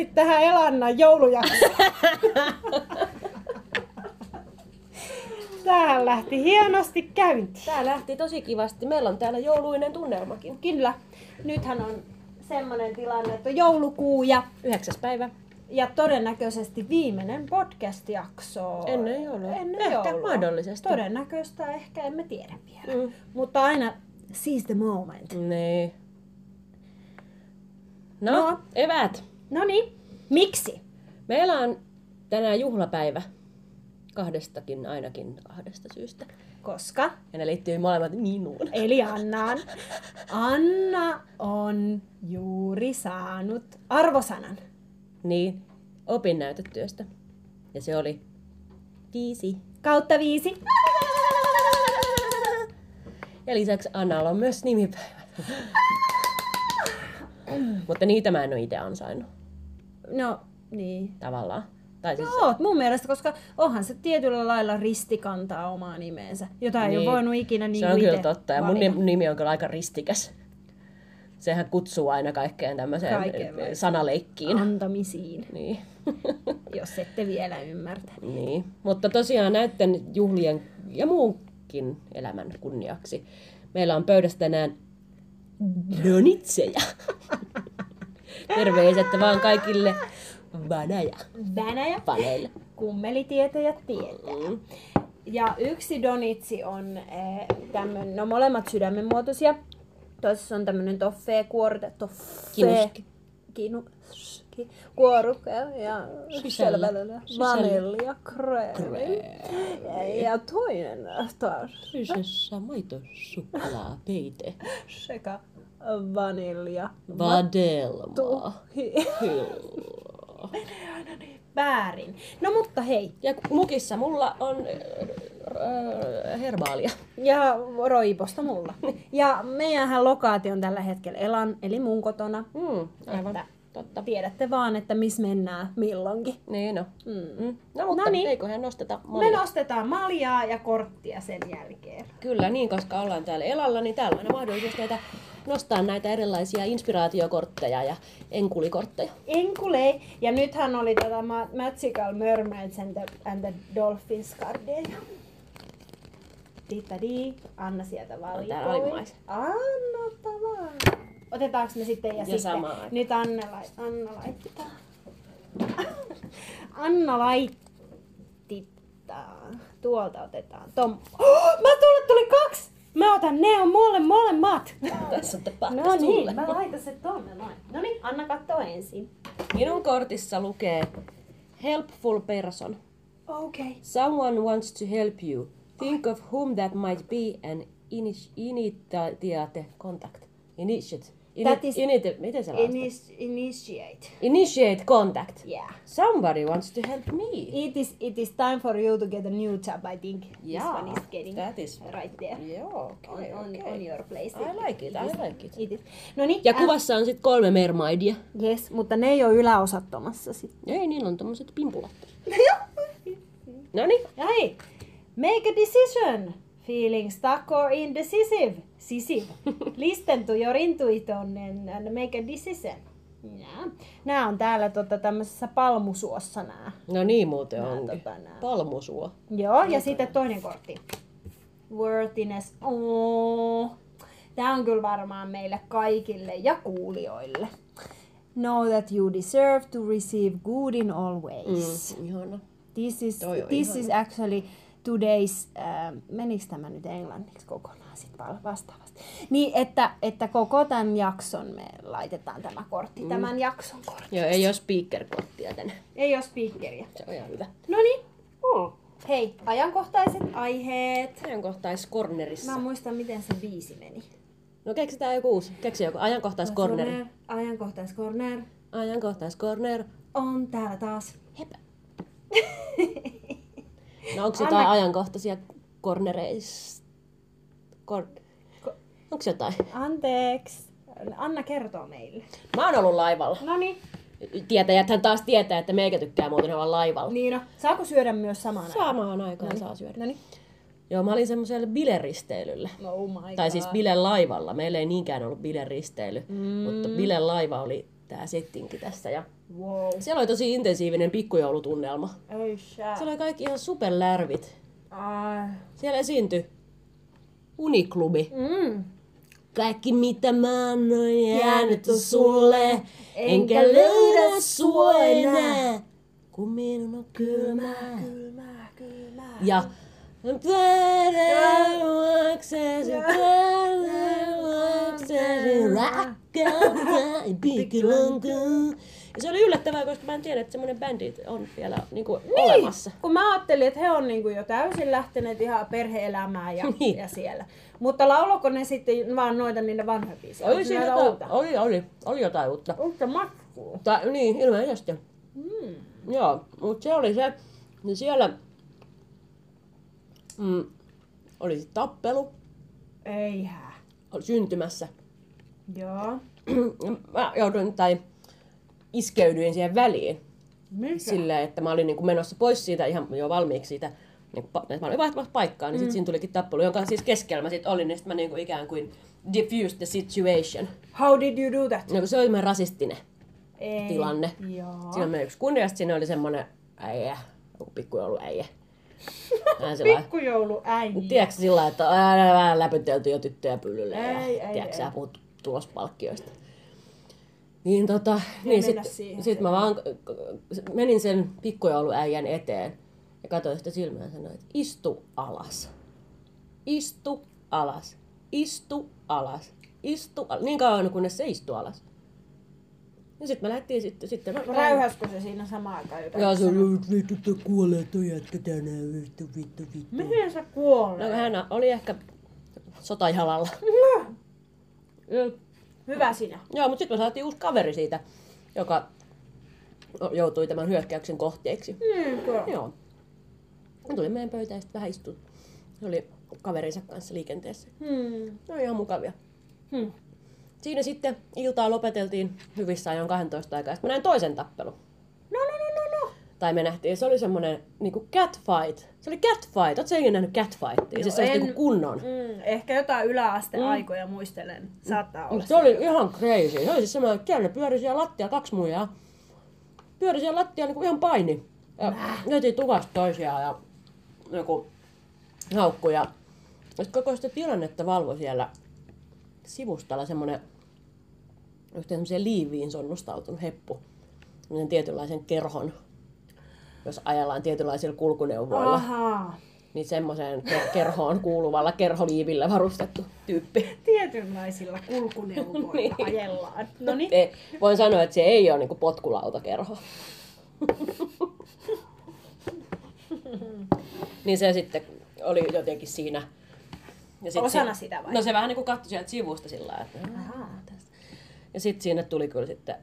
Sitten tähän Elannan joulujaksoon. Tää lähti hienosti käyntiin. Tää lähti tosi kivasti. Meillä on täällä jouluinen tunnelmakin. Kyllä. Nythän on semmonen tilanne, että on joulukuu ja, Yhdeksäs päivä. ja todennäköisesti viimeinen podcast-jakso. Ennen joulua. Ennen Ehkä, joulua. mahdollisesti. Todennäköistä ehkä emme tiedä vielä. Mm. Mutta aina seize the moment. Niin. No, No. no, eväät. No niin, miksi? Meillä on tänään juhlapäivä. Kahdestakin ainakin kahdesta syystä. Koska Ja ne liittyy molemmat minuun. Eli Annaan. Anna on juuri saanut arvosanan. Niin, opinnäytetyöstä. Ja se oli viisi. Kautta viisi. Ja lisäksi Annalla on myös nimipäivä. Mutta niitä mä en ole itse ansainnut No, niin. tavallaan. Tai siis, oot mun mielestä, koska onhan se tietyllä lailla ristikantaa omaa nimeensä, jota ei Niin. ole voinut ikinä niin se on kyllä totta. Ja mun valita. ni- nimi on kyllä aika ristikäs. Sehän kutsuu aina kaikkeen tämmöiseen Kaikenlaiseen. sanaleikkiin. Antamisiin, Niin. jos ette vielä ymmärtä. niin. Mutta tosiaan näiden juhlien ja muunkin elämän kunniaksi meillä on pöydässä tänään donitseja. Terveiset vaan kaikille vanaja Venäjä, paneille. kummelitietäjät tietää. Mm. Ja yksi donitsi on eh, tämmönen, no molemmat sydämenmuotoisia. Toisessa on tämmönen toffee kuorte, toffee. Kinuski. Kinu, ki, kuoruke ja Sisällä. vanilja, kreemi. Ja, ja toinen taas Kyseessä maito, suklaa, peite, sekä vanilja. vadelma. Tuhi. Väärin. No mutta hei, Ja mukissa mulla on äh, herbaalia. ja roiposta mulla. Ja meidänhän lokaatio on tällä hetkellä Elan, eli mun kotona. Mm, aivan. Että Totta. tiedätte vaan, että missä mennään milloinkin. Niin no. Mm. Mm. No mutta Noniin. eiköhän nosteta Me malja. nostetaan maljaa ja korttia sen jälkeen. Kyllä niin, koska ollaan täällä Elalla, niin täällä on aina mahdollisuus näitä, nostaa näitä erilaisia inspiraatiokortteja ja enkulikortteja. Enkule. Ja nythän oli tätä ma- Magical Mermaids and the, and the Dolphins kardeja. Titadi. Anna sieltä valikoi. alimmaissa. Anna vaan. Otetaanko me sitten ja, Ja sitten aikaan. nyt Anna, lai, Anna laittaa. Anna laittaa. Tuolta otetaan. Tom. Oh, mä tulle tuli kaksi! Mä otan, ne on mulle molemmat. Tässä on tapahtu No niin, mä laitan se tonne noin. No niin, Anna kattoo ensin. Minun kortissa lukee Helpful person. Okay. Someone wants to help you. Think of whom that might be and init- initiate contact. Initiate. That is- initi- miten se? Inis, initiate. Initiate contact. Yeah. Somebody wants to help me. It is, it is time for you to get a new job, I think. Yeah, This one is getting that is- right there. Joo, On, okay, on, okay. on your place. I like it, I like it. it is. No niin, Ja kuvassa on sitten kolme mermaidia. Yes, mutta ne ei ole yläosattomassa sit. Ei, niillä on tommoset pimpulat. No niin. Hei, make a decision. Feeling stuck or indecisive. Sisiv. Listen to your intuition and, make a decision. Ja. Nämä on täällä tota, tämmöisessä palmusuossa nämä. No niin muuten onkin. tota. Palmusuo. Joo, ja sitten toinen kortti. Worthiness. Oh. Tämä on kyllä varmaan meille kaikille ja kuulijoille. Know that you deserve to receive good in all ways. Mm, ihana. This is, on this ihana. is actually today's, äh, menikö tämä nyt englanniksi kokonaan sit val- vastaavasti? Niin, että, että koko tämän jakson me laitetaan tämä kortti, mm. tämän jakson kortti. Joo, ei ole speaker-korttia tänne. Ei ole speakeria. Se on ihan hyvä. No niin. Hei, ajankohtaiset aiheet. Ajankohtaiskornerissa. Mä muistan, miten se viisi meni. No keksitään joku uusi. Keksi joku ajankohtaiskorneri. Corner, Ajankohtaiskorner Ajankohtaiskorner. on täällä taas. Hepä. No onko jotain ajankohtaisia kornereista? Kor... Ko- Onko jotain? Anteeksi. Anna kertoo meille. Mä oon ollut laivalla. No niin. Tietäjäthän taas tietää, että meikä tykkää muuten olla laivalla. Niina, saako syödä myös samaan aikaan? Samaan aikaan saa syödä. No niin. Joo, mä olin semmoisella bileristeilyllä. Oh my Tai siis bilelaivalla. Meillä ei niinkään ollut bileristely, mm. mutta bilelaiva oli tää settinki tässä. Ja Wow. siellä oli tosi intensiivinen pikkujoulutunnelma. Ei. Siellä oli kaikki ihan superlärvit. Ai. Siellä esiintyi Uniklubi. Mm. Kaikki mitä mä annoin jäänyt on sulle, enkä löydä sua enää, kun minun on kylmää. Kylmää, kylmää. Ja Tiedäksesi, tiedäksesi, rakkautta, pikkulankaa. Ja se oli yllättävää, koska mä en tiedä, että semmoinen bändi on vielä niinku niin. olemassa. Kun mä ajattelin, että he on niinku jo täysin lähteneet ihan perhe-elämään ja, Niin. ja siellä. Mutta lauloko ne sitten vaan noita niitä vanhoja biisejä? Oli siinä jotain, uutta? oli, oli, oli jotain uutta. Uutta matskua. Tai, niin, ilmeisesti. Mm. Joo, mutta se oli se, niin siellä mm, oli sit tappelu, Eihän. oli syntymässä. Joo. mä jouduin, tai iskeydyin siihen väliin Mikä? silleen, että mä olin niinku menossa pois siitä ihan jo valmiiksi siitä, niinku, pa- että mä olin vaihtamassa paikkaa, niin Mm. sit siinä tulikin tappelu, jonka siis keskellä mä sit olin, niin sit mä niinku ikään kuin diffused the situation. How did you do that? Niinku se oli semmoinen rasistinen Ei. tilanne. Joo. Siinä oli yksi kunnia, siinä oli semmoinen äijä, joku pikkujoulu äijä. Pikkujoulu äijä. tiedätkö sillä että ää, vähän läpytelty jo tyttöjä pyllylle Ei, ja ei, tiedätkö ei. sä puhut tulospalkkioista. Niin tota, niin mennä sit, mä vaan menin sen pikkujouluäijän eteen ja katsoin sitä silmään ja sanoin, että istu alas. Istu alas. Istu alas. Istu alas. Niin kauan kunnes se istui alas. Ja sitten me lähdettiin sitten, sitten mä Räyhäskö se siinä samaan aikaan jotain? Ja se oli, että vittu, että kuolee toi jätkä tänään, vittu, vittu, vittu. Mihin sä kuolee? No hän oli ehkä sotajalalla. Joo, Hyvä sinä. Joo, mutta sitten me saatiin uusi kaveri siitä, joka joutui tämän hyökkäyksen kohteeksi. Niin, kyllä. Joo. Hän tuli meidän pöytään ja sitten vähän istui. Se oli kaverinsa kanssa liikenteessä. Hmm. No ihan mukavia. Hmm. Siinä sitten iltaa lopeteltiin hyvissä ajoin 12 aikaa. Sitten mä näin toisen tappelun. No, no, no, no, no. Tai me nähtiin, se oli semmonen niinku catfight. Se oli catfight. Sä ikinä nähnyt catfightia? Joo, siis se olisi en- niinku kunnon. Mm, ehkä jotain yläasteaikoja muistelen. Saattaa olla. Mut se oli ihan crazy. Se oli siis semmoinen, että siellä ne pyöri siellä lattialla, kaksi muijaa. Pyöri siellä lattialla niinku ihan paini. Ja löytiin tuvasta toisiaan ja joku haukku. Ja sit koko sitä tilannetta valvoi siellä sivustalla semmonen yhteen semmoiseen liiviin sonnustautunut heppu. Semmoinen tietynlaisen kerhon, jos ajellaan tietynlaisilla kulkuneuvoilla, Ahaa. niin semmoiseen ke- kerhoon kuuluvalla kerholiivillä varustettu tyyppi. Tietynlaisilla kulkuneuvoilla Niin. ajellaan. No niin. Ei, voin sanoa, että se ei ole niinku potkulautakerho. niin se sitten oli jotenkin siinä. Ja sit Osana si- sitä vai? No se vähän niinku katsoi sieltä sivusta sillä lailla, että Ahaa. Ja sitten sinne tuli kyllä sitten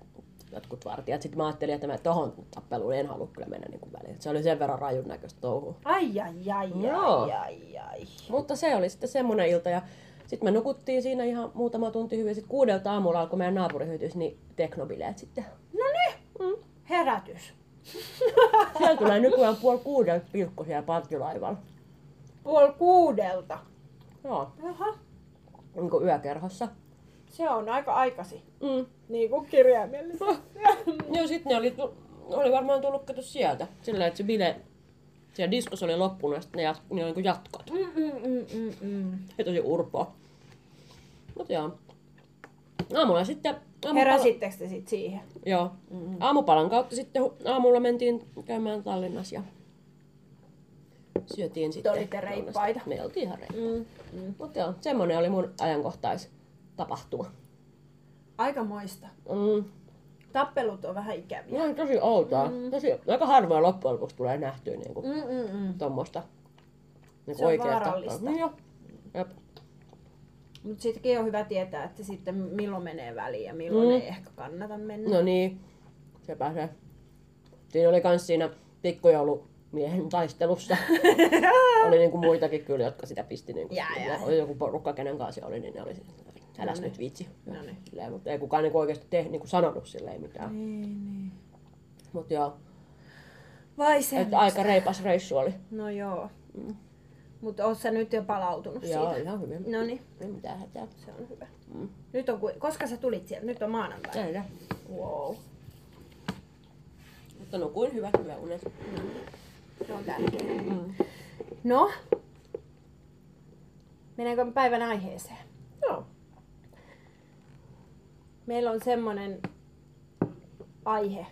jotkut vartijat. Sitten mä ajattelin, että mä tohon tappeluun en halua kyllä mennä niinku väliin. Se oli sen verran rajun näköistä touhua. Ai, ai, ai, Joo. ai, ai, ai. Mutta se oli sitten semmoinen ilta ja sitten me nukuttiin siinä ihan muutama tunti hyvin. Sitten kuudelta aamulla alkoi meidän naapurihytys, niin teknobileet sitten. No niin. Mm. Herätys. Siellä tulee nykyään puoli kuudelta pilkku siellä partilaivalla. Puoli kuudelta. Joo, Jaha. niin kuin yökerhossa. Se on aika aikasi. Mm. Niin kuin kirjaimellisesti. Joo, sitten ne oli, oli varmaan tullut kato sieltä. Sillä että se bile, siellä diskossa oli loppunut ja sitten ne, jat, ne oli niin jatkot. Mm, mm, mm, mm, mm. Se tosi urpoa. Mut joo. Aamulla sitten... Aamupala, Heräsittekö te sit siihen? Joo. Aamupalan kautta sitten aamulla mentiin käymään Tallinnassa ja syötiin sitten. olitte reippaita. Me oltiin ihan reippaita. Mm. Mm. Mutta joo, semmonen oli mun ajankohtaistapahtuma. Aika moista. Mm. Tappelut on vähän ikäviä. No, tosi outoa. Mm. Tosi, aika harvoin loppujen lopuksi tulee nähtyä niinku Mm, mm, mm. Se on oikeaa vaarallista. tappelua. Niin joo. Jep. Mutta sittenkin on hyvä tietää, että sitten milloin menee väliin ja milloin Mm. ei ehkä kannata mennä. No niin, sepä se. Siinä oli kans siinä pikkujoulumiehen taistelussa. oli niinku muitakin kyllä, jotka sitä pisti. Niinku, Jää, jää. Oli joku porukka, kenen kanssa se oli, niin ne oli No nyt. No niin. Silleen, mutta ei kukaan niinku oikeasti te, niinku sanonut silleen mitään. Niin, niin. Mut joo, Vai se? että aika reipas reissu oli. No joo. Mutta oot sä nyt jo palautunut Joo, siitä? ihan hyvin. No niin, Ei mitään hätää. se on hyvä. Mm. Nyt on, koska sä tulit sieltä? Nyt on maanantai. Näin. Wow. Mutta nukuin hyvät yöunet. Se on tärkeää. Mm. No, mennäänkö me päivän aiheeseen? Joo. Meillä on semmonen aihe,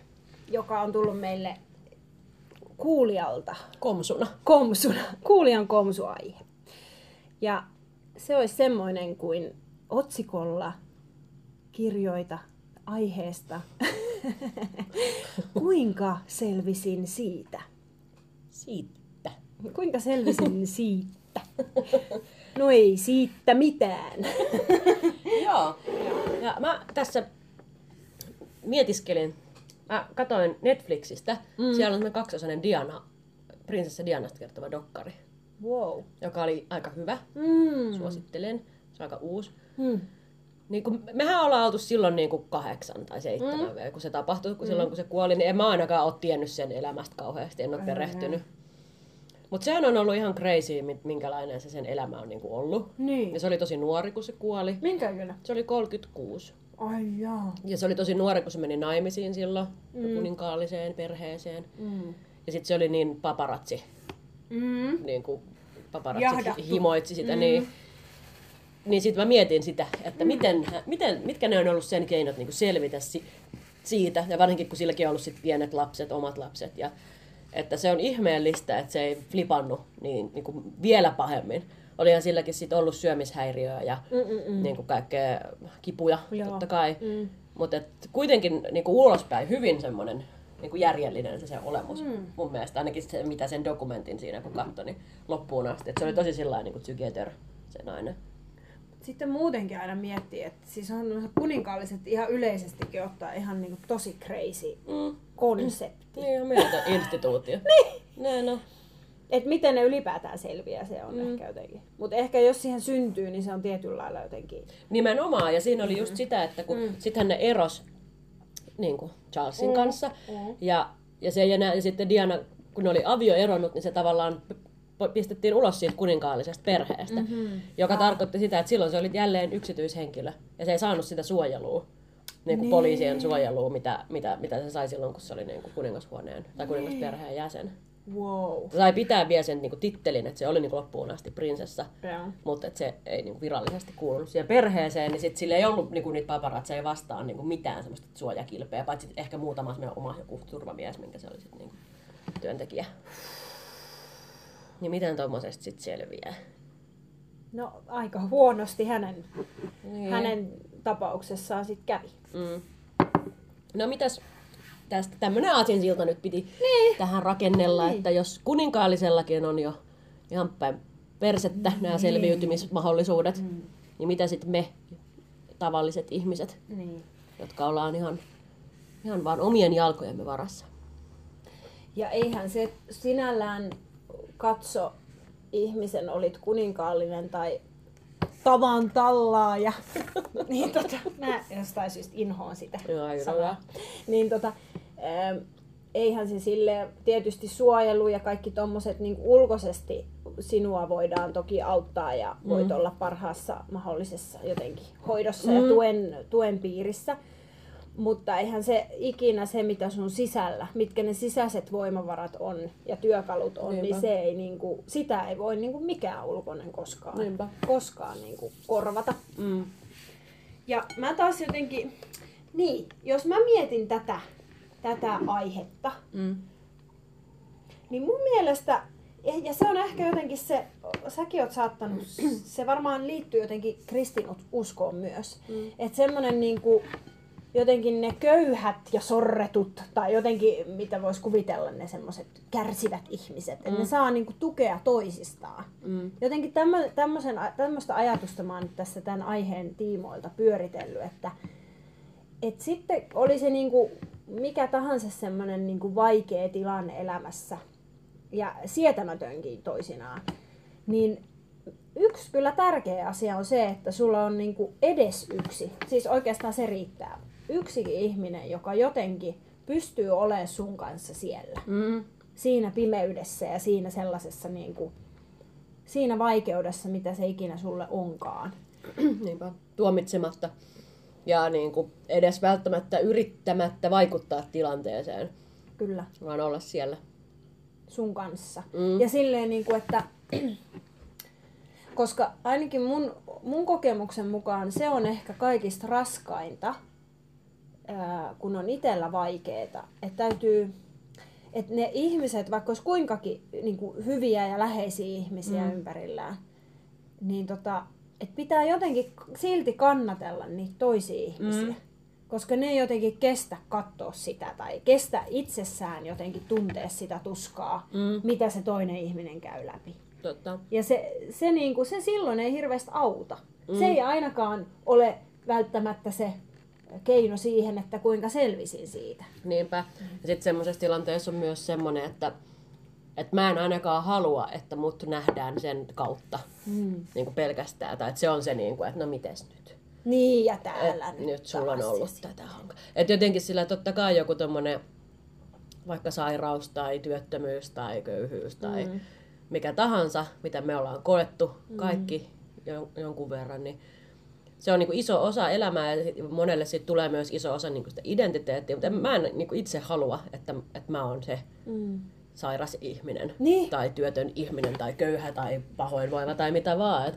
joka on tullut meille kuulijalta Komsuna. komsuna, kuulijan komsuaihe. Ja se olisi semmoinen kuin otsikolla kirjoita aiheesta Kuinka selvisin siitä? Siitä. Kuinka selvisin siitä? No ei siitä mitään. Joo. Ja mä tässä mietiskelin, mä katoin Netflixistä, mm. siellä on kaksosainen Diana, prinsessa Dianasta kertova dokkari, Wow. joka oli aika hyvä, Mm. suosittelen, se on aika uusi. Mm. Niin kun, mehän ollaan oltu silloin niin kuin kahdeksan tai seitsemän mm. vielä, kun se tapahtui, kun mm. silloin kun se kuoli, niin en mä ainakaan ole tiennyt sen elämästä kauheasti, en ole perehtynyt. Mutta sehän on ollut ihan crazy, minkälainen se sen elämä on niin kuin ollut. Niin. Ja se oli tosi nuori, kun se kuoli. Minkä ikinä? Se oli 36. Ai jaa. Ja se oli tosi nuori, kun se meni naimisiin silloin, mm. kuninkaalliseen perheeseen. Mm. Ja sitten se oli niin paparatsi, Mm. niin kuin paparatsi Jahdattu. himoitsi sitä, mm. niin, niin sitten mä mietin sitä, että Mm. miten, miten, mitkä ne on ollut sen keinot niin kuin selvitä si- siitä, ja varsinkin kun silläkin on ollut sit pienet lapset, omat lapset, ja että se on ihmeellistä, että se ei flipannut niin, niin kuin vielä pahemmin. Olihan silläkin sit ollut syömishäiriöä ja Mm-mm-mm. niin kuin kaikkea kipuja, Joo. totta kai. Mm. Mutta kuitenkin niin kuin ulospäin hyvin semmoinen niin kuin järjellinen se, se olemus. Mm. Mun mielestä ainakin se, mitä sen dokumentin siinä kun katsoi, niin loppuun asti. Et se oli tosi sillä niin kuin together, se nainen. Sitten muutenkin aina miettii, että siis on kuninkaalliset ihan yleisestikin ottaa ihan niinku tosi crazy Mm. konsepti. Niin ihan mieltä instituutio. niin. Näin on. Että miten ne ylipäätään selviää, se on mm. ehkä jotenkin. Mutta ehkä jos siihen syntyy, niin se on tietyllä lailla jotenkin... Nimenomaan, ja siinä oli just Mm. sitä, että kun mm. sittenhän ne eros niin kuin Charlesin mm. kanssa, Mm. ja, ja se ei enää, ja sitten Diana, kun ne oli avio eronnut, niin se tavallaan pistettiin ulos siitä kuninkaallisesta perheestä, mm-hmm. joka ah. tarkoitti sitä, että silloin se oli jälleen yksityishenkilö, ja se ei saanut sitä suojelua, niin kuin Niin. poliisien suojelua, mitä, mitä, mitä se sai silloin, kun se oli niin kuin kuningashuoneen tai kuningasperheen jäsen. Wow. Se sai pitää vielä sen niin kuin tittelin, että se oli niin kuin loppuun asti prinsessa, Joo. mutta että se ei niinku virallisesti kuulunut siihen perheeseen, niin sit sillä ei ollut niinku niitä paparatseja vastaan niinku mitään semmoista suojakilpeä, paitsi ehkä muutama semmoinen oma joku turvamies, minkä se oli sit niinku työntekijä. Niin miten tuommoisesta sitten selviää? No aika huonosti hänen, Niin. hänen tapauksessaan sitten kävi. Mm. No mitäs tästä tämmönen aasinsilta nyt piti niin. tähän rakennella, niin. että jos kuninkaallisellakin on jo ihan päin persettä niin. nämä selviytymismahdollisuudet, mm. niin mitä sitten me tavalliset ihmiset, Niin. jotka ollaan ihan, ihan vaan omien jalkojemme varassa. Ja eihän se sinällään katso ihmisen, olit kuninkaallinen tai tavan tallaaja. niin tota, mä jostain syystä inhoon sitä Joo, sanaa. Niin tota, ähm, eihän se sille tietysti suojelu ja kaikki tommoset niin ulkoisesti sinua voidaan toki auttaa ja voit olla parhaassa mahdollisessa jotenkin hoidossa ja tuen, tuen piirissä. Mutta eihän se ikinä se, mitä sun sisällä, mitkä ne sisäiset voimavarat on ja työkalut on, Niinpä. niin se ei niinku, sitä ei voi niinku mikään ulkoinen koskaan, Niinpä. koskaan niinku korvata. Mm. Ja mä taas jotenkin, niin, jos mä mietin tätä, tätä aihetta, Mm. niin mun mielestä, ja se on ehkä jotenkin se, säkin oot saattanut, se varmaan liittyy jotenkin kristinuskoon myös. Mm. Että semmonen niinku, jotenkin ne köyhät ja sorretut, tai jotenkin, mitä vois kuvitella, ne semmoiset kärsivät ihmiset, että ne saa niinku tukea toisistaan. Mm. Jotenkin tämmöistä ajatusta mä oon nyt tässä tämän aiheen tiimoilta pyöritellyt, että et sitten oli se niinku mikä tahansa semmoinen niinku vaikea tilanne elämässä ja sietämätönkin toisinaan, niin yksi kyllä tärkeä asia on se, että sulla on niinku edes yksi, siis oikeastaan se riittää, yksikin ihminen, joka jotenkin pystyy olemaan sun kanssa siellä Mm. siinä pimeydessä ja siinä sellaisessa niin kuin siinä vaikeudessa, mitä se ikinä sulle onkaan. Niinpä. Tuomitsematta ja niin kuin edes välttämättä yrittämättä vaikuttaa tilanteeseen, Kyllä, vaan olla siellä. sun kanssa. Mm. Ja silleen, niin kuin, että koska ainakin mun, mun kokemuksen mukaan se on ehkä kaikista raskainta, ää, kun on itsellä vaikeeta. Että täytyy, että ne ihmiset, vaikka olisi kuinkakin niin kuin hyviä ja läheisiä ihmisiä mm. ympärillään, niin tota, et pitää jotenkin silti kannatella niitä toisia ihmisiä. Mm. Koska ne ei jotenkin kestä katsoa sitä tai kestä itsessään jotenkin tuntea sitä tuskaa, Mm. mitä se toinen ihminen käy läpi. Totta. Ja se, se, niinku, se silloin ei hirveästi auta. Mm. Se ei ainakaan ole välttämättä se keino siihen, että kuinka selvisin siitä. Niinpä. Ja sitten semmoisessa tilanteessa on myös semmoinen, että, että mä en ainakaan halua, että mut nähdään sen kautta Mm. niin kuin pelkästään. Tai että se on se, niin kuin, että no mites nyt? Niin ja täällä Et nyt sulla on ollut siis. tätä hankaa. Että jotenkin sillä totta kai joku tommonen vaikka sairaus tai työttömyys tai köyhyys tai Mm. mikä tahansa, mitä me ollaan koettu kaikki jon- jonkun verran, niin se on niinku iso osa elämää ja monelle siitä tulee myös iso osa niinku sitä identiteettiä, mutta en- mä en niinku itse halua, että, että mä oon se Mm. sairas ihminen Niin. tai työtön ihminen tai köyhä tai pahoinvoiva tai mitä vaan. Et,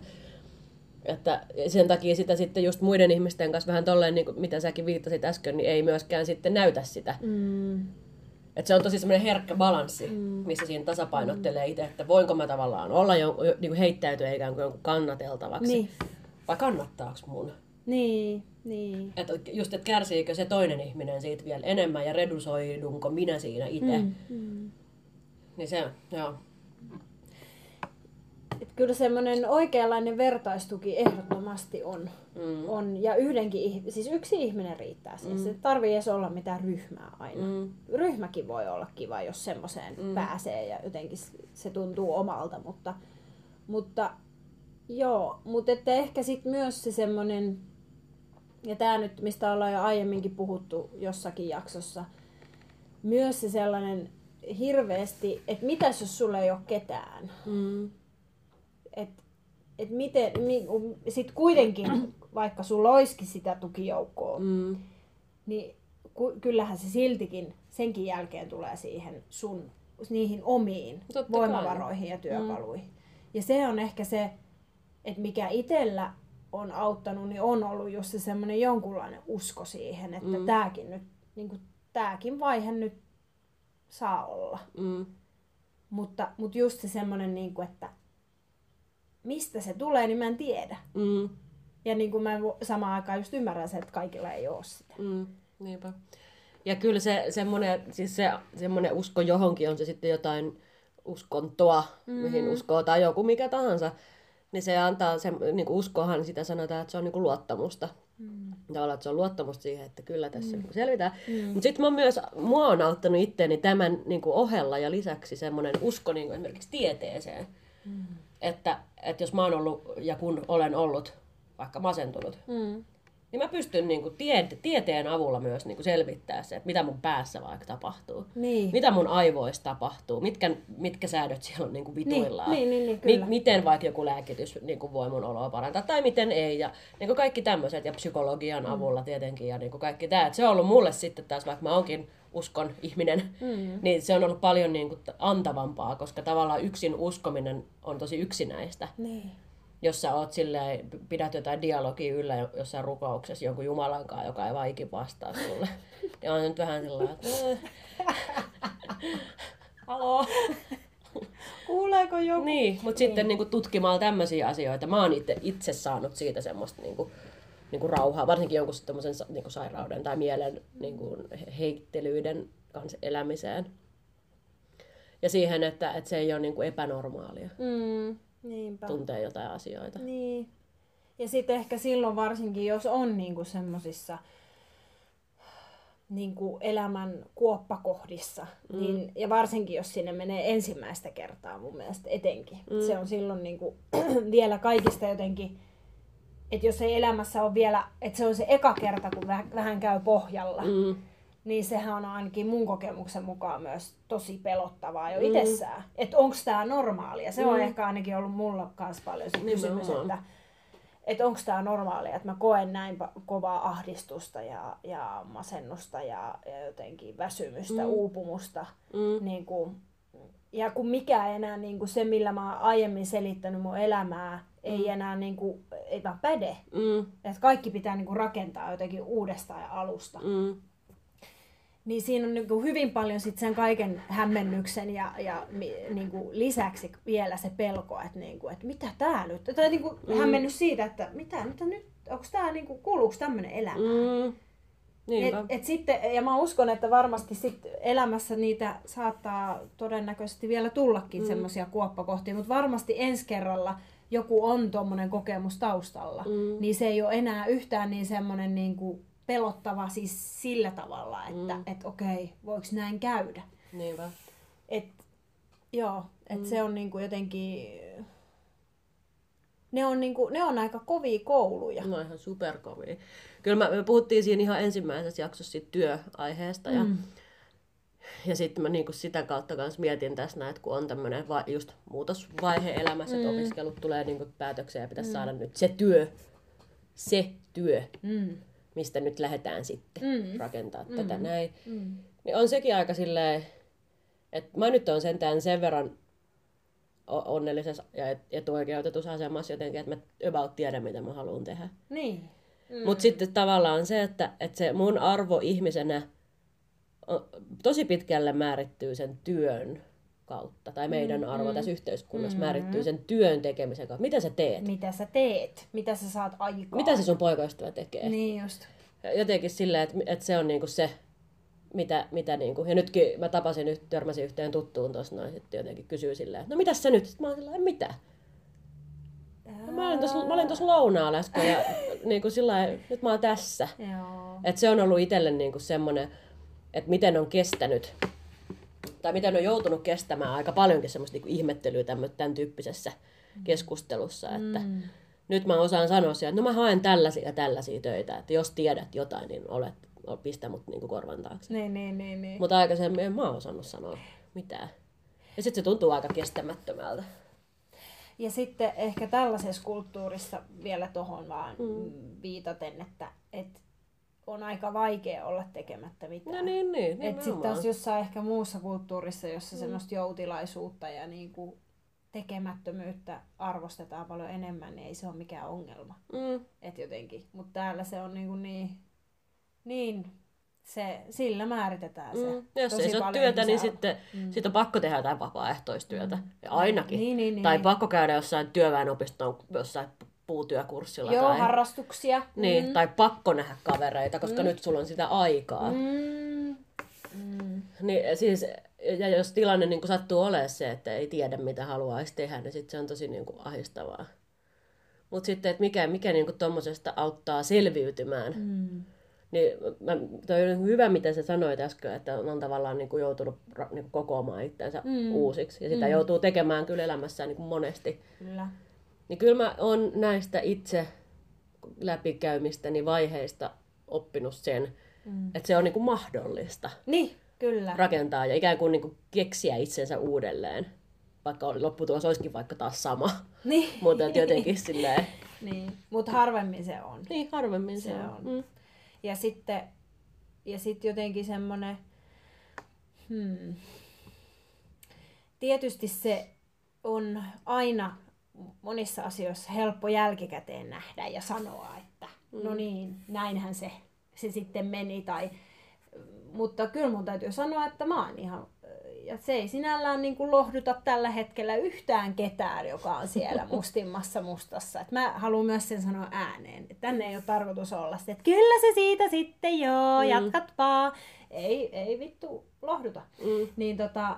että sen takia sitä sitten just muiden ihmisten kanssa vähän tolleen, niin kuin mitä säkin viittasit äsken, niin ei myöskään sitten näytä sitä. Mm. Et se on tosi semmoinen herkkä balanssi, mm. missä siinä tasapainottelee itse, että voinko mä tavallaan olla jo, jo, niin kuin heittäytyä ikään kuin jonkun kannateltavaksi. Niin. Vai kannattaako mun? Niin, niin. Että just, että kärsiikö se toinen ihminen siitä vielä enemmän ja redusoidunko minä siinä itse. Mm. Mm. Niin se, joo. Et kyllä semmoinen oikeanlainen vertaistuki ehdottomasti on. Mm. on ja yhdenkin, siis yksi ihminen riittää siihen. Mm. Se tarvii edes olla mitään ryhmää aina. Mm. Ryhmäkin voi olla kiva, jos semmoiseen mm. pääsee ja jotenkin se tuntuu omalta, mutta, mutta joo, mutta että ehkä sitten myös se semmoinen, ja tämä nyt, mistä ollaan jo aiemminkin puhuttu jossakin jaksossa, myös se sellainen hirveästi, että mitäs jos sulla ei ole ketään, Mm. että et miten, mi, sit kuitenkin, vaikka sulla olisikin sitä tukijoukkoa, Mm. niin ku, kyllähän se siltikin senkin jälkeen tulee siihen sun niihin omiin Totta voimavaroihin ja työkaluihin. Mm. Ja se on ehkä se, että mikä itsellä on auttanut, niin on ollut just se semmoinen jonkunlainen usko siihen, että mm. tääkin nyt, niin kuin, tääkin vaihe nyt saa olla. Mm. Mutta, mutta just se semmoinen, niin kuin, että mistä se tulee, niin mä en tiedä. Mm. Ja niin kuin mä samaan aikaan just ymmärrän sen, että kaikilla ei ole sitä. Mm. Niinpä. Ja kyllä se semmoinen, siis se, semmoinen usko johonkin, on se sitten jotain uskontoa, mm. mihin uskoo, tai joku mikä tahansa, niin se antaa, se, niin kuin uskohan sitä sanotaan, että se on niin kuin luottamusta. Mm. Tavallaan, että se on luottamusta siihen, että kyllä tässä mm. selvitään. Mm. Mutta sitten mä myös, mua on auttanut itteeni tämän niin kuin ohella ja lisäksi semmoinen usko niin kuin esimerkiksi tieteeseen. Mm. Että, että jos mä oon ollut ja kun olen ollut vaikka masentunut, Mm. Niin mä pystyn niin kuin tie, tieteen avulla myös niin kuin selvittämään se, että mitä mun päässä vaikka tapahtuu. Niin. Mitä mun aivoissa tapahtuu, mitkä, mitkä säädöt siellä on niin kuin vituillaan. niin, niin, niin, kyllä. miten vaikka joku lääkitys niin kuin voi mun oloa parantaa tai miten ei. Ja niin kuin kaikki tämmöiset ja psykologian Mm. avulla tietenkin ja niin kuin kaikki tämä. Et se on ollut mulle sitten taas, vaikka mä oonkin uskon ihminen, mm. niin se on ollut paljon niin kuin antavampaa, koska tavallaan yksin uskominen on tosi yksinäistä Niin. Jos sä oot silleen, pidät jotain dialogia yllä jo- jossain rukouksessa jonkun Jumalan kanssa, joka ei vaan ikin vastaa sulle. Ja on nyt vähän sillä että. Haloo. Kuuleeko joku? Niin, mutta sitten niinku tutkimalla tämmöisiä asioita, mä oon itse, itse saanut siitä semmoista niinku, niinku rauhaa, varsinkin jonkun semmoisen niinku sairauden tai mielen niinku heittelyiden kanssa elämiseen. Ja siihen, että, että se ei ole niinku epänormaalia Mm. Niinpä. tuntea jotain asioita. Niin. Ja sitten ehkä silloin varsinkin, jos on niinku semmosissa niinku elämän kuoppakohdissa, mm. niin, ja varsinkin jos sinne menee ensimmäistä kertaa mun mielestä etenkin. Mm. Se on silloin niinku, vielä kaikista jotenkin, että jos ei elämässä ole vielä, että se on se eka kerta, kun vähän, vähän käy pohjalla, Mm. Niin sehän on ainakin mun kokemuksen mukaan myös tosi pelottavaa jo itsessään. Että onko tämä normaalia. Se on Mm. ehkä ainakin ollut mulla kanssa paljon se kysymys, että että onko tämä normaalia, että mä koen näin kovaa ahdistusta ja, ja masennusta ja, ja jotenkin väsymystä, Mm. uupumusta. Mm. Niin kuin, ja kun mikä enää niin kuin se, millä mä oon aiemmin selittänyt mun elämää, ei enää niin kuin, ei vaan päde. Mm. Että kaikki pitää niin kuin rakentaa jotenkin uudestaan ja alusta. Mm. Niin siinä on niin hyvin paljon sit sen kaiken hämmennyksen ja, ja niin kuin lisäksi vielä se pelko, että, niin kuin, että mitä tää nyt, tai niin kuin Mm. hämmennys siitä, että mitä, mitä nyt, onko tää niin kuin, kuuluuko tämmöinen elämä? Mm. Et, et sitten, ja mä uskon, että varmasti sit elämässä niitä saattaa todennäköisesti vielä tullakin mm. semmoisia kuoppakohtia, mutta varmasti ensi kerralla joku on tuommoinen kokemus taustalla, Mm. niin se ei ole enää yhtään niin semmoinen niin kuin pelottava siis sillä tavalla, että Mm. et okei, voiko näin käydä. Niinpä. Et, joo, et Mm. se on niin kuin jotenkin... Ne on, niin kuin, ne on aika kovia kouluja. No ihan superkovia. Kyllä mä, me puhuttiin siinä ihan ensimmäisessä jaksossa siitä työaiheesta ja, Mm. ja sitten mä niinku sitä kautta kanssa mietin tässä näin, että kun on tämmöinen va, just muutosvaihe elämässä, että Mm. opiskelut tulee niinku päätökseen ja pitäisi saada nyt se työ, se työ, Mm. Mistä nyt lähdetään sitten Mm. rakentaa tätä Mm. näin. Mm. Niin on sekin aika silleen, että mä nyt on sentään sen verran onnellisessa ja et- etuoikeutetussa asemassa jotenkin, että mä about tiedän, mitä mä haluan tehdä. Niin. Mm. Mutta sitten tavallaan se, että, että se mun arvo ihmisenä tosi pitkälle määrittyy sen työn kautta, tai meidän arvo tässä yhteiskunnassa Mm. määrittyy sen työn tekemisen kautta. Mitä sä teet? Mitä sä teet? Mitä sä saat aikaan? Mitä se sun poikaystävä tekee? Niin just. Jotenkin silleen, että, että se on niinku se, mitä, mitä niinku, ja nytkin mä tapasin, nyt, törmäsin yhteen tuttuun tuossa noin, sitten jotenkin kysyy silleen, että no mitäs sä nyt? Sitten mä oon silleen, mitä? No, mä olin tuossa, mä olin tuossa lounaalla äsken ja niinku sillä lailla, nyt mä oon tässä. Joo. Et se on ollut itselle niinku semmoinen, että miten on kestänyt, tai miten on joutunut kestämään aika paljonkin semmoista niinku ihmettelyä tämän, tämän tyyppisessä keskustelussa, että Mm. nyt mä osaan sanoa siellä, että no mä haen tällaisia ja tällaisia töitä, että jos tiedät jotain, niin olet, pistä mut niinku korvan taakse. Niin, niin, niin, niin. Mutta aikaisemmin en mä oon osannut sanoa mitään. Ja sitten se tuntuu aika kestämättömältä. Ja sitten ehkä tällaisessa kulttuurissa vielä tuohon vaan mm. viitaten, että et on aika vaikea olla tekemättä mitään. No niin, niin. Et sitten taas jossain ehkä muussa kulttuurissa, jossa mm. semmoista joutilaisuutta ja niinku tekemättömyyttä arvostetaan paljon enemmän, niin ei se ole mikään ongelma. Mm, Et jotenkin. Mutta täällä se on niinku niin, niin se, sillä määritetään se. mm. Jos Tosi ei se ole työtä, niin sitten mm. sit on pakko tehdä jotain vapaaehtoistyötä. Mm. Ainakin. Niin, niin, niin. Tai pakko käydä jossain työväenopistoon jossain puutyökurssilla. Joo, tai, harrastuksia. niin, mm. tai pakko nähdä kavereita, koska mm. nyt sulla on sitä aikaa. Mm. Mm. Niin, siis, ja jos tilanne niin sattuu olemaan se, että ei tiedä mitä haluaisi tehdä, niin sitten se on tosi niin kuin, ahistavaa. Mutta sitten, että mikä, mikä niin tuommoisesta auttaa selviytymään, Mm. niin mä, toi on hyvä, mitä sä sanoit äsken, että on tavallaan niin kuin joutunut niin kuin kokoamaan itsensä Mm. uusiksi. Ja sitä mm. joutuu tekemään kyllä elämässään niin kuin monesti. Kyllä. Niin kyllä mä oon näistä itse läpikäymistäni vaiheista oppinut sen, Mm. että se on niin kuin mahdollista Niin, kyllä. rakentaa ja ikään kuin, niin kuin keksiä itsensä uudelleen. Vaikka lopputulos olisikin vaikka taas sama. Niin. Mutta jotenkin silleen, niin. Mutta harvemmin se on. niin harvemmin se, Se on. on. Mm. Ja sitten ja sit jotenkin semmoinen, hmm, tietysti se on aina monissa asioissa helppo jälkikäteen nähdä ja sanoa, että mm. no niin, näinhän se, se sitten meni. Tai, mutta kyllä mun täytyy sanoa, että mä oon ihan, ja se ei sinällään niin kuin lohduta tällä hetkellä yhtään ketään, joka on siellä mustimmassa mustassa. Et mä haluan myös sen sanoa ääneen, että tänne ei ole tarkoitus olla se, että kyllä se siitä sitten joo, Mm. jatkat vaan. Ei, ei vittu lohduta. Mm. Niin tota,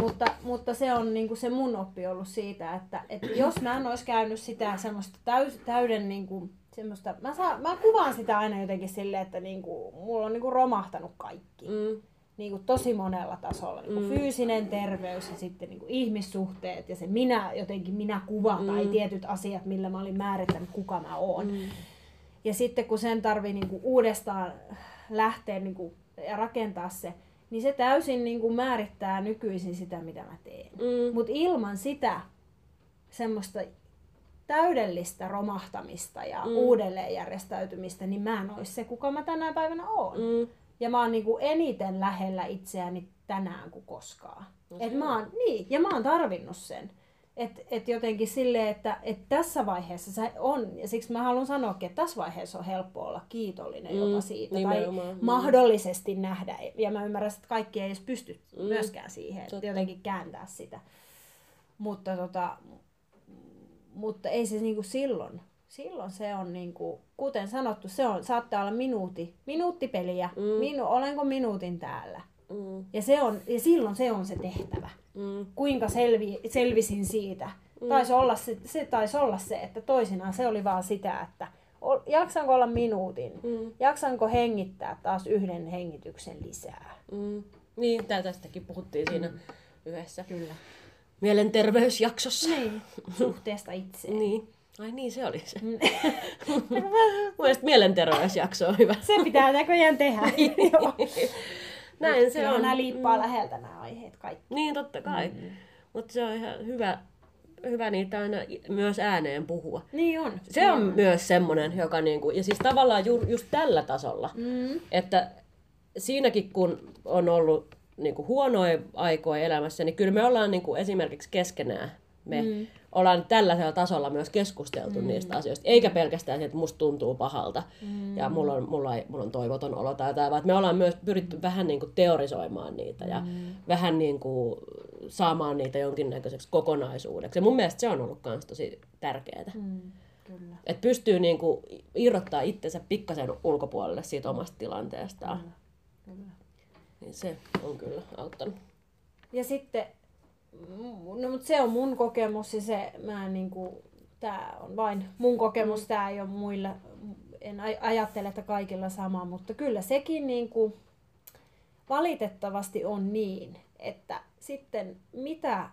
mutta, mutta se on niinku se mun oppi ollut siitä, että, että jos mä en olisi käynyt sitä semmoista täys, täyden niinku, semmoista, mä, saa, mä kuvaan sitä aina jotenkin silleen, että niinku, mulla on niinku romahtanut kaikki. Mm. Niinku tosi monella tasolla. Niinku Mm. Fyysinen terveys ja sitten niinku ihmissuhteet ja se minä, jotenkin minä kuva tai Mm. tietyt asiat, millä mä olin määrittänyt, kuka mä oon. Mm. Ja sitten kun sen tarvii niinku uudestaan lähteä, niinku, ja rakentaa se, niin se täysin niin kuin määrittää nykyisin sitä, mitä mä teen. Mm. Mutta ilman sitä semmoista täydellistä romahtamista ja mm. uudelleenjärjestäytymistä, niin mä en olisi se, kuka mä tänä päivänä oon. Mm. Ja mä oon niinku eniten lähellä itseäni tänään kuin koskaan. No et mä oon, niin, ja mä oon tarvinnut sen. Et, et jotenkin silleen, että et tässä vaiheessa se on, ja siksi mä haluan sanoakin, että tässä vaiheessa on helppo olla kiitollinen Mm, jopa siitä, tai nimenomaan, mm. mahdollisesti nähdä, ja mä ymmärrän, että kaikki ei edes pysty Mm, myöskään siihen, että jotenkin kääntää sitä. Mutta, tota, mutta ei se niinku silloin, silloin se on niinku, kuten sanottu, se on, saattaa olla minuutti, minuuttipeliä, Mm. minu, olenko minuutin täällä. Mm. Ja, se on, ja silloin se on se tehtävä. Mm. Kuinka selvi, selvisin siitä. Mm. Taisi olla se, se taisi olla se, että toisinaan se oli vaan sitä, että jaksanko olla minuutin, Mm. jaksanko hengittää taas yhden hengityksen lisää. Mm. Niin, tää tästäkin puhuttiin siinä yhdessä Kyllä. mielenterveysjaksossa. Niin, suhteesta itseen. Niin. Ai niin, se oli se. Mun mielestä mielenterveysjakso on hyvä. Se pitää näköjään tehdä. Joo. Näin se on. nämä liippaa läheltä nämä aiheet kaikki. Niin, totta kai. Mm. Mutta se on ihan hyvä, hyvä niitä aina myös ääneen puhua. Niin on. Se on myös semmoinen, joka niinku, ja siis tavallaan ju, just tällä tasolla, Mm. että siinäkin kun on ollut niinku huonoja aikoja elämässä, niin kyllä me ollaan niinku esimerkiksi keskenään, me mm. Ollaan tällaisella tasolla myös keskusteltu mm. niistä asioista, eikä pelkästään se, että musta tuntuu pahalta mm. ja mulla on, mulla, ei, mulla on toivoton olo tai jotain, vaan me ollaan myös pyritty vähän niinku teorisoimaan niitä ja mm. vähän niinku saamaan niitä jonkinnäköiseksi kokonaisuudeksi. Ja mun mielestä se on ollut myös tosi tärkeää. Mm. Kyllä. Että pystyy niinku irrottaa itsensä pikkasen ulkopuolelle siitä omasta tilanteestaan. Kyllä. Niin se on kyllä auttanut. Ja sitten, mm, no mutta se on mun kokemus ja se, mä en niinku, tää on vain mun kokemus, mm. tää ei ole muilla, en aj- ajattele, että kaikilla sama, mutta kyllä sekin niinku, valitettavasti on niin, että sitten mitä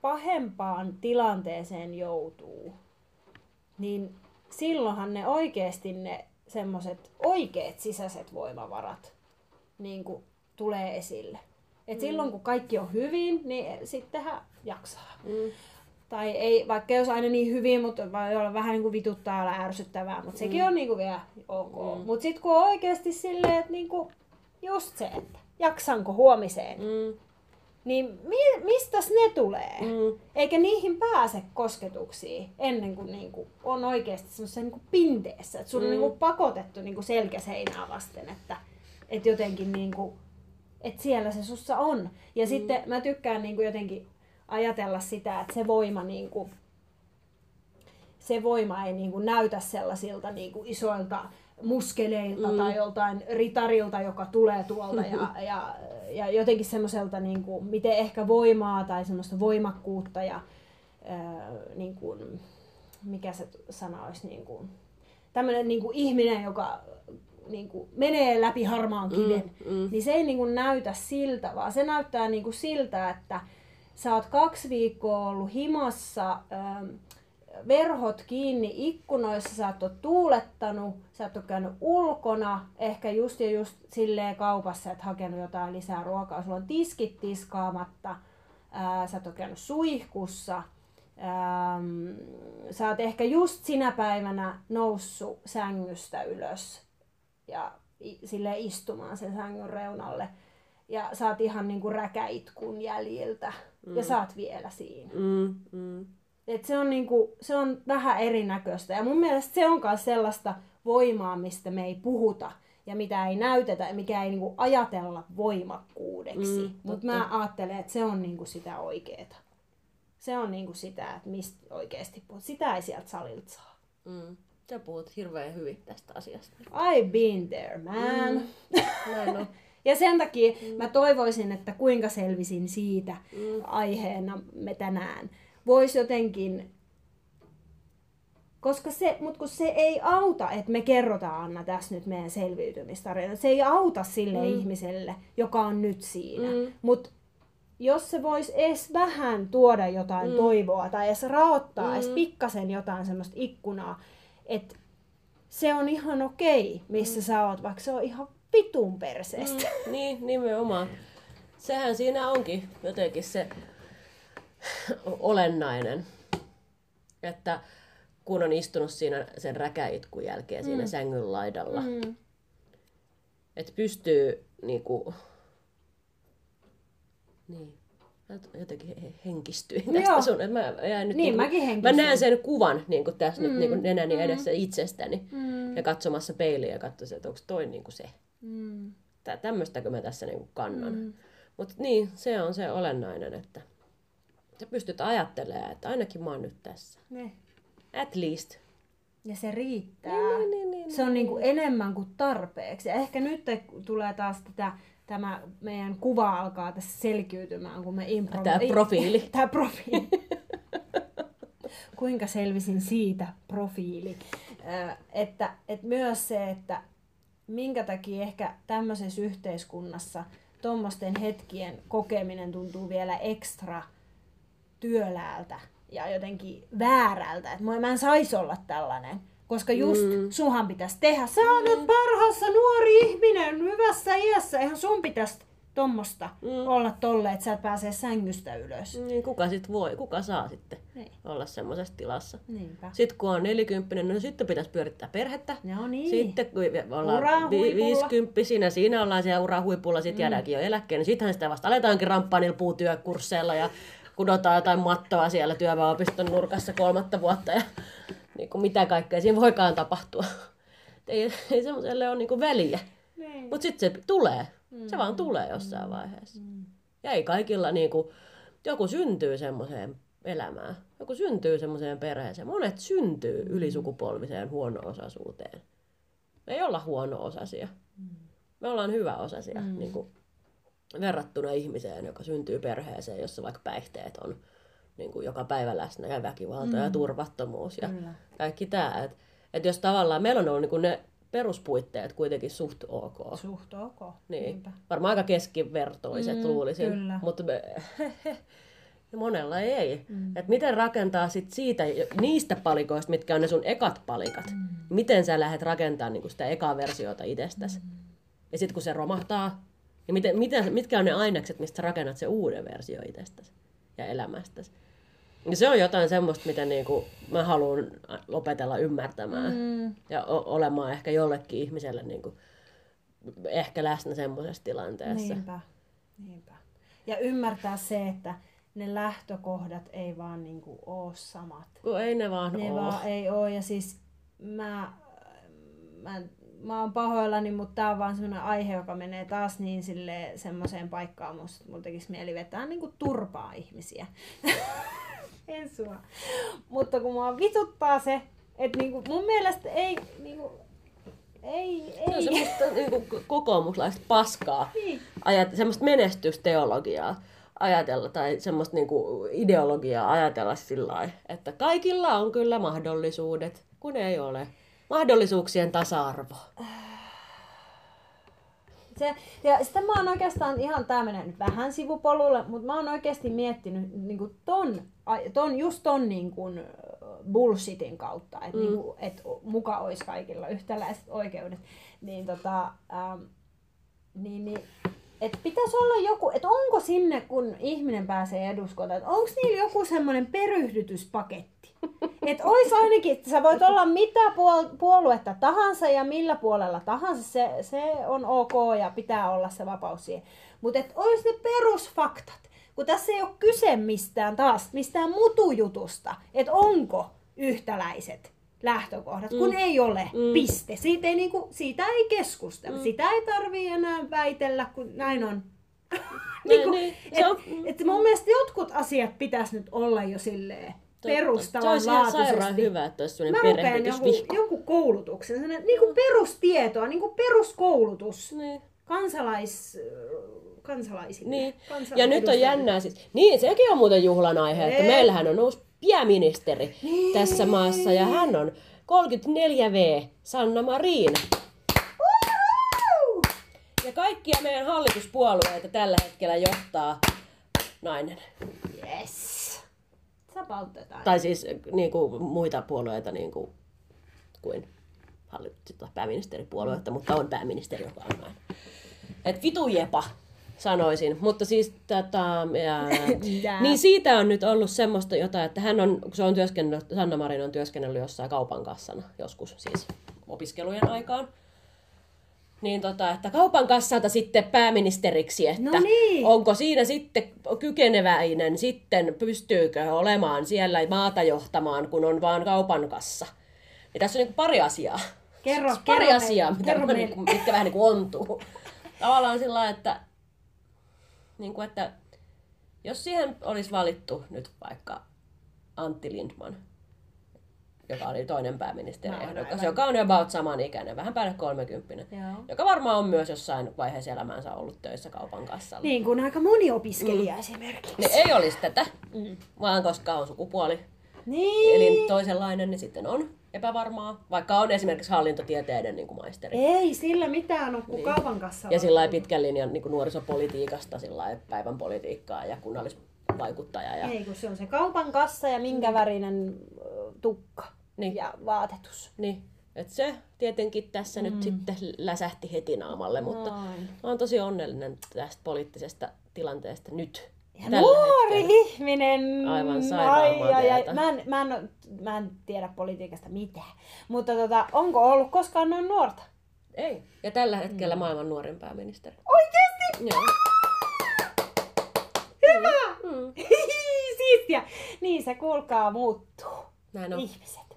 pahempaan tilanteeseen joutuu, niin silloinhan ne oikeasti ne semmoset oikeat sisäiset voimavarat niin kuin tulee esille. Et silloin kun kaikki on hyvin, niin sittenhän jaksaa. Mm. Tai ei, vaikka ei olisi aina niin hyvin, mutta voi olla vähän niin kuin vituttaa ja ärsyttävää, mutta sekin on niin kuin vielä ok. Mm. Mutta sitten kun on oikeasti silleen, että niin kuin just se, että jaksanko huomiseen, Mm. niin mi- mistäs ne tulee? Mm. Eikä niihin pääse kosketuksiin ennen kuin niinku on oikeasti semmoisessa niinku pinteessä. Että sun on Mm. niinku pakotettu niinku selkäseinää vasten, että et jotenkin niinku, et siellä se sussa on. Ja mm. sitten mä tykkään niinku jotenkin ajatella sitä, että se voima niinku, se voima ei niinku näytä sellaisilta niinku isoilta muskeleilta mm. tai joltain ritarilta, joka tulee tuolta ja, ja, ja jotenkin semmoiselta, niin kuin, miten ehkä voimaa tai semmoista voimakkuutta ja ää, niin kuin, mikä se sana olisi, niin kuin, tämmöinen niin kuin ihminen, joka niin kuin, menee läpi harmaan kiven, Mm, mm. niin se ei niin kuin, näytä siltä, vaan se näyttää niin kuin, siltä, että sä oot kaksi viikkoa ollut himassa, ähm, verhot kiinni ikkunoissa, sä et ole tuulettanut, sä et ole käynyt ulkona, ehkä just ja just silleen kaupassa, että hakenut jotain lisää ruokaa, sulla on tiskit tiskaamatta, ää, sä et ole käynyt suihkussa, ähm, sä oot ehkä just sinä päivänä noussut sängystä ylös ja silleen istumaan sen sängyn reunalle. Ja sä oot ihan niinku räkäitkun jäljiltä. Mm. Ja oot vielä siinä. Mm. Mm. Et se, on niinku, se on vähän erinäköistä. Ja mun mielestä se on myös sellaista voimaa, mistä me ei puhuta. Ja mitä ei näytetä ja mikä ei niinku ajatella voimakkuudeksi. Mm, Mutta mä ajattelen, että se on niinku sitä oikeeta. Se on niinku sitä, että mistä oikeasti puhut. Sitä ei sieltä salilta saa. Mm. Sä puhut hirveän hyvin tästä asiasta. I've been there, man. Mm. Näin on. Ja sen takia mm. mä toivoisin, että kuinka selvisin siitä mm. aiheena me tänään. Voisi jotenkin, koska se, mut kun se ei auta, että me kerrotaan Anna tässä nyt meidän selviytymistarina. Se ei auta sille mm. ihmiselle, joka on nyt siinä. Mm. Mutta jos se voisi edes vähän tuoda jotain mm. toivoa tai edes raottaa mm. edes pikkasen jotain semmoista ikkunaa, että se on ihan okei, missä mm. sä oot, vaikka se on ihan vitun perseestä. Mm, niin, nimenomaan. Sehän siinä onkin jotenkin se olennainen, että kun on istunut siinä sen räkäitkun jälkeen siinä mm. sängyn laidalla, mm. että pystyy niinku, niin, Mä jotenkin he- henkistyin tästä Joo. sun. Mä, jäin nyt Niin, niinku- mäkin Mä näen sen kuvan niin kuin tässä mm. nyt niin kuin nenäni mm. edessä itsestäni. Mm. Ja katsomassa peiliä ja katsoisin, että onko toi niin kuin se. Mm. Tä, tämmöistäkö mä tässä niin kuin kannan. Mm. Mutta niin, se on se olennainen, että sä pystyt ajattelemaan, että ainakin mä oon nyt tässä. Ne. At least. Ja se riittää. Niin, niin, niin, se on niinku enemmän kuin tarpeeksi. Ja ehkä nyt tulee taas tätä, tämä meidän kuva alkaa tässä selkiytymään, kun me impro... Tää profiili. Tämä profiili. Kuinka selvisin siitä profiili. Että, että myös se, että minkä takia ehkä tämmöisessä yhteiskunnassa tuommoisten hetkien kokeminen tuntuu vielä ekstra työläältä ja jotenkin väärältä, että mä en saisi olla tällainen. Koska just mm. sunhan pitäisi tehdä. Sä oot nyt parhaassa nuori ihminen hyvässä iässä. Eihän sun pitäisi tommosta mm. olla tolle, että sä et pääse sängystä ylös. Niin kuka sit voi, kuka saa sitten Niin. olla semmoisessa tilassa. Niinpä. Sitten kun on 40, no sitten pitäisi pyörittää perhettä. No niin. Sitten kun ollaan vi-. 50 siinä ollaan siellä uran huipulla, sitten mm. jäädäänkin jo eläkkeen. Sittenhän sitä vasta aletaankin ramppaa niillä puutyökursseilla ja kudotaan jotain mattoa siellä työväenopiston nurkassa kolmatta vuotta ja niin kuin mitä kaikkea siinä voikaan tapahtua. Ei, ei semmoiselle ole niin kuin väliä. Niin. Mutta sitten se tulee. Se vaan tulee jossain vaiheessa. Ja ei kaikilla niinku, joku syntyy semmoiseen elämään. Joku syntyy semmoiseen perheeseen. Monet syntyy ylisukupolviseen huono-osaisuuteen. Me ei olla huono-osasia. Me ollaan hyvä-osasia. Mm. Niin kuin, verrattuna ihmiseen, joka syntyy perheeseen, jossa vaikka päihteet on niin kuin joka päivä läsnä ja väkivalta mm. ja turvattomuus ja Kyllä. kaikki tämä. Että et jos tavallaan meillä on ollut niin kuin ne peruspuitteet kuitenkin suht ok. Suht ok. Niin. Niinpä. Varmaan aika keskivertoiset Mm, luulisin. kyllä. Mutta me, monella ei. Mm. Et miten rakentaa sit siitä, niistä palikoista, mitkä on ne sun ekat palikat, mm. miten sä lähdet rakentamaan niinku sitä ekaa versiota itsestäsi. Mm. Ja sitten kun se romahtaa, niin miten, miten, mitkä on ne ainekset, mistä sä rakennat se uuden versio itsestäsi ja elämästäsi. Ja se on jotain semmoista, mitä niinku mä haluan lopetella ymmärtämään. Mm. Ja o- olemaan ehkä jollekin ihmiselle niinku, ehkä läsnä semmoisessa tilanteessa. Niinpä. Niinpä. Ja ymmärtää se, että ne lähtökohdat ei vaan niinku oo samat. Kun ei ne vaan Ne oo. vaan ei oo. Ja siis mä, mä, mä oon pahoillani, mutta tää on vaan semmoinen aihe, joka menee taas niin sille semmoiseen paikkaan, musta mulla tekisi mieli vetää niinku turpaa ihmisiä. en sua. Mutta kun mua vituttaa se, että niinku mun mielestä ei, niinku, ei, Se on ei. semmoista niinku, kokoomuslaista paskaa. Niin. Ajat, semmoista menestysteologiaa ajatella tai semmoista niinku, ideologiaa ajatella sillä että kaikilla on kyllä mahdollisuudet, kun ei ole. Mahdollisuuksien tasa-arvo. Se, ja sitten mä oon oikeastaan, ihan tää menee nyt vähän sivupolulle, mutta mä oon oikeasti miettinyt niin kuin ton, ton, just ton niin kuin, bullshitin kautta, että mm. niin kuin, et muka olisi kaikilla yhtäläiset oikeudet, niin tota, ähm, niin, niin et pitäisi olla joku, että onko sinne, kun ihminen pääsee eduskuntaan, että onko niillä joku semmoinen peryhdytyspaketti? Että olisi ainakin, että sä voit olla mitä puol- puoluetta tahansa ja millä puolella tahansa, se, se on ok ja pitää olla se vapaus siihen. Mutta että olisi ne perusfaktat, kun tässä ei ole kyse mistään taas, mistään mutujutusta, että onko yhtäläiset lähtökohdat, kun Mm. ei ole, Mm. piste. Siitä ei, niinku, siitä ei keskustella, Mm. sitä ei tarvii enää väitellä, kun näin on. Niin, niin, se et, on- et mun mielestä jotkut asiat pitäisi nyt olla jo silleen Se perustavanlaatuisesti. hyvä, että olisi Mä sellainen rupean jonkun, koulutuksen, sellainen, niin kuin perustietoa, niin kuin peruskoulutus Niin. kansalais, kansalaisille. Niin. Ja nyt on jännää siis. Niin, sekin on muuten juhlan aihe, että Ei. meillähän on uusi pääministeri Niin. tässä maassa ja hän on 34V, Sanna Marin. Ja kaikkia meidän hallituspuolueita tällä hetkellä johtaa nainen. Yes. Sä poltetaan. Tai siis niin kuin, muita puolueita niin kuin, kuin hallitusta pääministeripuoluetta, mutta on pääministeri, joka on näin. Et vitu jepa, sanoisin. Mutta siis tota, ja, niin siitä on nyt ollut semmoista jotain, että hän on, kun se on työskennellyt, Sanna Marin on työskennellyt jossain kaupan kassana joskus siis opiskelujen aikaan. Niin tota, että kaupan kassalta sitten pääministeriksi, että No niin. onko siinä sitten kykeneväinen, sitten pystyykö olemaan siellä maata johtamaan, kun on vaan kaupan kassa. Ja tässä on niin pari asiaa. Kerro, pari kerro asiaa, meille, mitä, kerro niin kuin, mitkä vähän niin kuin ontuu. Tavallaan sillä lailla, että, niin kuin, että jos siihen olisi valittu nyt vaikka Antti Lindman, joka oli toinen pääministeri Mä oon ehdokas, aivan- joka on about samanikäinen, vähän päälle 30, Joo. joka varmaan on myös jossain vaiheessa elämäänsä ollut töissä kaupan kassalla. Niin kuin aika moni opiskelija mm. esimerkiksi. Niin ei olisi tätä, mm. vaan koska on sukupuoli Niin. eli toisenlainen, niin sitten on epävarmaa, vaikka on esimerkiksi hallintotieteiden niin kuin maisteri. Ei sillä mitään ole kuin kaupan kassalla. Ja sillä lailla pitkän linjan niin kuin nuorisopolitiikasta, sillä lailla päivän politiikkaa ja kunnallisvaikuttaja. Ja, Ei, kun se on se kaupan kassa ja minkä värinen ö, tukka Niin. ja vaatetus. niin, että se tietenkin tässä mm. nyt sitten läsähti heti naamalle, mutta Noin. oon tosi onnellinen tästä poliittisesta tilanteesta nyt. Ja nuori hetkellä. ihminen! Aivan sairaan Ai, ai. Mä, en, mä, en, mä en tiedä politiikasta mitään. Mutta tota, onko ollut koskaan noin nuorta? Ei. Ja tällä hetkellä mm. maailman nuorin pääministeri. Oikeesti? Joo. Hyvä! Mm. Siistiä! Niin se kuulkaa muuttuu. Näin on. Ihmiset.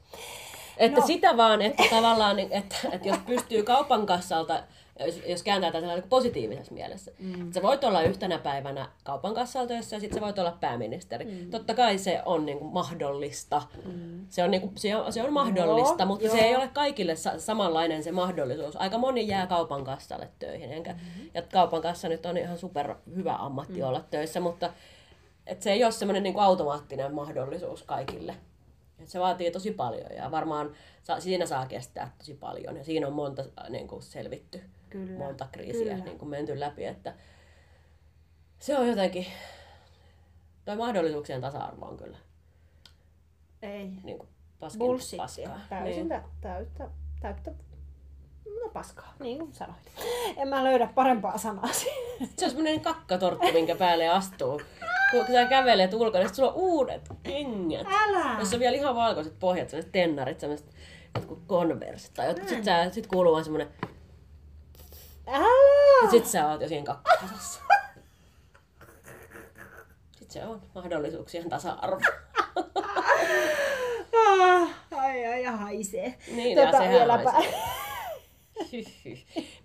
Että No. no. sitä vaan, että tavallaan, niin, että, että jos pystyy kaupan kassalta, jos, jos kääntää tätä niin positiivisessa mielessä, mm. että sä voit olla yhtenä päivänä kaupan kassalla töissä ja sitten sä voit olla pääministeri. Mm. Totta kai se on niin kuin mahdollista. Mm. Se, on, niin kuin, se, on, se on mahdollista, Joo, mutta joo. se ei ole kaikille sa- samanlainen se mahdollisuus. Aika moni jää kaupan kassalle töihin. Enkä, mm-hmm. Ja kaupan kassa nyt on ihan super hyvä ammatti mm. olla töissä, mutta et se ei ole semmoinen niin automaattinen mahdollisuus kaikille. Et se vaatii tosi paljon ja varmaan sa- siinä saa kestää tosi paljon. Ja siinä on monta niin kuin selvitty, Kyllä, monta kriisiä kyllä. niin kuin menty läpi. Että se on jotenkin, toi mahdollisuuksien tasa-arvo on kyllä Ei. niin kuin paskin Bullshittia. paskaa. Täysin Niin. tä- täyttä, täyttä, no paskaa, niin kuin sanoit. En mä löydä parempaa sanaa siihen. Se on semmoinen kakkatorttu, minkä päälle astuu. Kun sä kävelet ulkona, niin sulla on uudet kengät. Älä! Jos on vielä ihan valkoiset pohjat, sellaiset tennarit, sellaiset jotkut konversit tai jotkut, sit, sä, sit kuuluu vaan semmonen, Älä! ja sit sä oot jo siinä kakkosessa. Sit se on mahdollisuuksien tasa-arvo. Ah, ai ai ja haisee. Niin, ja sehän vieläpä. haisee.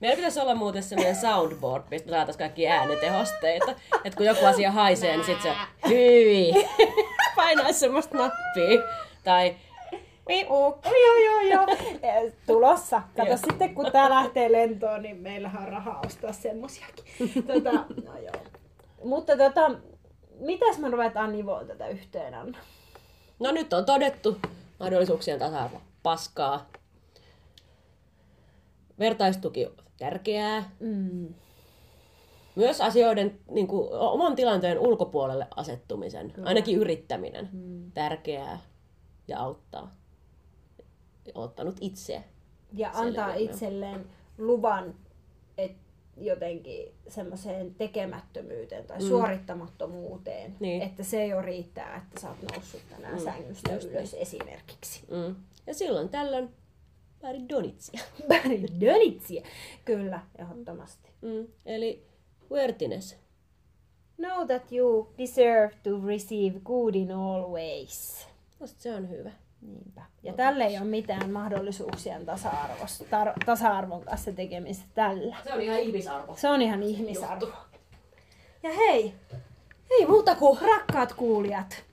Meillä pitäisi olla muuten semmoinen soundboard, mistä me saataisiin kaikki äänitehosteita. Että kun joku asia haisee, niin sit se hyi. Painaisi semmoista nappia. Tai Joo, joo, joo, joo. Tulossa. Kato Joo. sitten, kun tää lähtee lentoon, niin meillähän on rahaa ostaa semmosiakin. Tota, no joo. Mutta tota, mitäs me ruvetaan nivoa tätä yhteen, Anna? No nyt on todettu mahdollisuuksien tasa-arvo paskaa. Vertaistuki on tärkeää. Mm. Myös asioiden niin kuin, oman tilanteen ulkopuolelle asettumisen, Kyllä. ainakin yrittäminen, mm. tärkeää ja auttaa. Ottanut itseä. Ja antaa itselleen luvan et jotenkin semmoiseen tekemättömyyteen tai mm. suorittamattomuuteen. Niin. Että se jo riittää, että sä oot noussut tänään mm. sängystä just ylös esimerkiksi. Mm. Ja silloin tällöin pari donitsia. Bäri dönitsia. Kyllä, ehdottomasti. Mm. Eli worthiness. Know that you deserve to receive good in all ways. Musta se on hyvä. Niinpä. Ja tälle ei ole mitään mahdollisuuksien tasa-arvosta, tar- tasa-arvon kanssa tekemistä tällä. Se on ihan ihmisarvo. Se on ihan ihmisarvo. Ja hei, ei muuta kuin rakkaat kuulijat.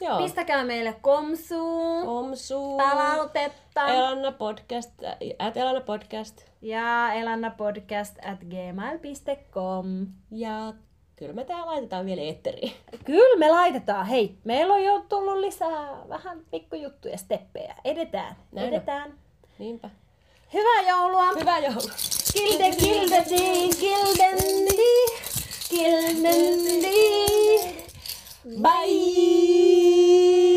Joo. Pistäkää meille komsuun, Omsu. palautetta Elanna podcast, at Elanna podcast. ja elannapodcast at gmail.com. Ja kyllä me tää laitetaan vielä eetteriin. Kyllä me laitetaan. Hei, meillä on jo tullut lisää vähän pikkujuttuja, steppejä. Edetään, Näin on. edetään. Niinpä. Hyvää joulua! Hyvää joulua! Kilde, kildendi, kildendi, kildendi. Bye.